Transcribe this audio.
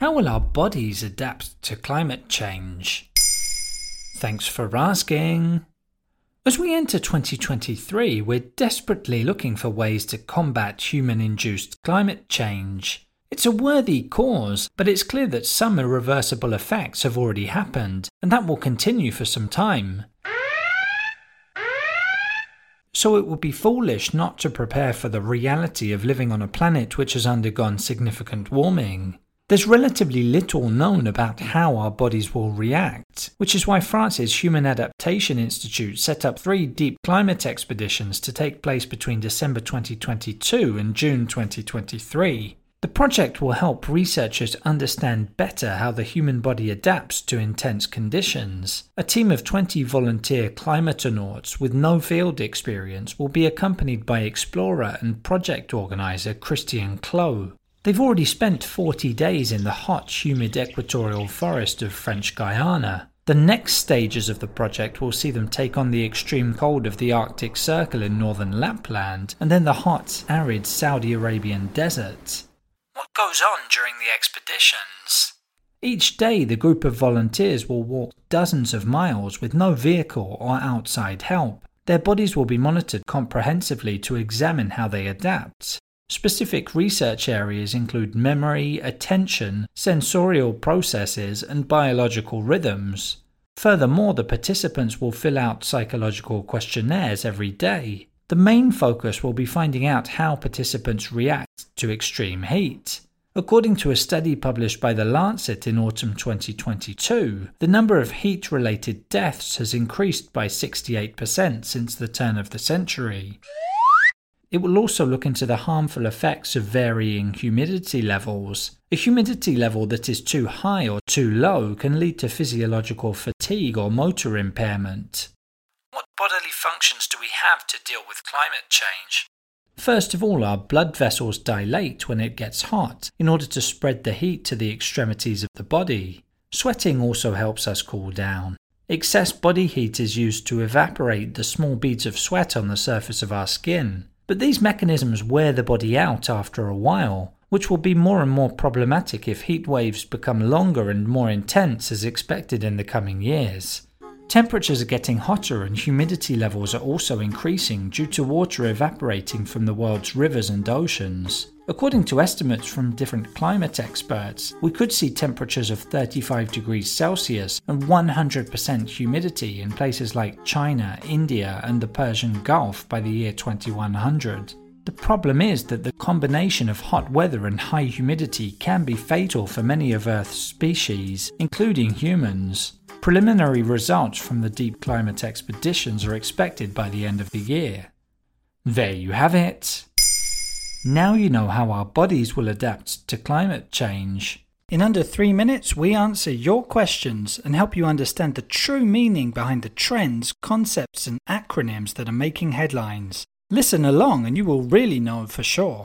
How will our bodies adapt to climate change? Thanks for asking. As we enter 2023, we're desperately looking for ways to combat human induced climate change. It's a worthy cause, but it's clear that some irreversible effects have already happened, and that will continue for some time. So it would be foolish not to prepare for the reality of living on a planet which has undergone significant warming. There's relatively little known about how our bodies will react, which is why France's Human Adaptation Institute set up three deep climate expeditions to take place between December 2022 and June 2023. The project will help researchers understand better how the human body adapts to intense conditions. A team of 20 volunteer climatonauts with no field experience will be accompanied by explorer and project organizer Christian Clot. They've already spent 40 days in the hot, humid equatorial forest of French Guiana. The next stages of the project will see them take on the extreme cold of the Arctic Circle in northern Lapland, and then the hot, arid Saudi Arabian desert. What goes on during the expeditions? Each day, the group of volunteers will walk dozens of miles with no vehicle or outside help. Their bodies will be monitored comprehensively to examine how they adapt. Specific research areas include memory, attention, sensorial processes, and biological rhythms. Furthermore, the participants will fill out psychological questionnaires every day. The main focus will be finding out how participants react to extreme heat. According to a study published by The Lancet in autumn 2022, the number of heat related deaths has increased by 68% since the turn of the century. It will also look into the harmful effects of varying humidity levels. A humidity level that is too high or too low can lead to physiological fatigue or motor impairment. What bodily functions do we have to deal with climate change? First of all, our blood vessels dilate when it gets hot in order to spread the heat to the extremities of the body. Sweating also helps us cool down. Excess body heat is used to evaporate the small beads of sweat on the surface of our skin. But these mechanisms wear the body out after a while, which will be more and more problematic if heat waves become longer and more intense as expected in the coming years. Temperatures are getting hotter and humidity levels are also increasing due to water evaporating from the world's rivers and oceans. According to estimates from different climate experts, we could see temperatures of 35 degrees Celsius and 100% humidity in places like China, India, and the Persian Gulf by the year 2100. The problem is that the combination of hot weather and high humidity can be fatal for many of Earth's species, including humans. Preliminary results from the deep climate expeditions are expected by the end of the year. There you have it. Now you know how our bodies will adapt to climate change. In under three minutes, we answer your questions and help you understand the true meaning behind the trends, concepts, and acronyms that are making headlines. Listen along and you will really know for sure.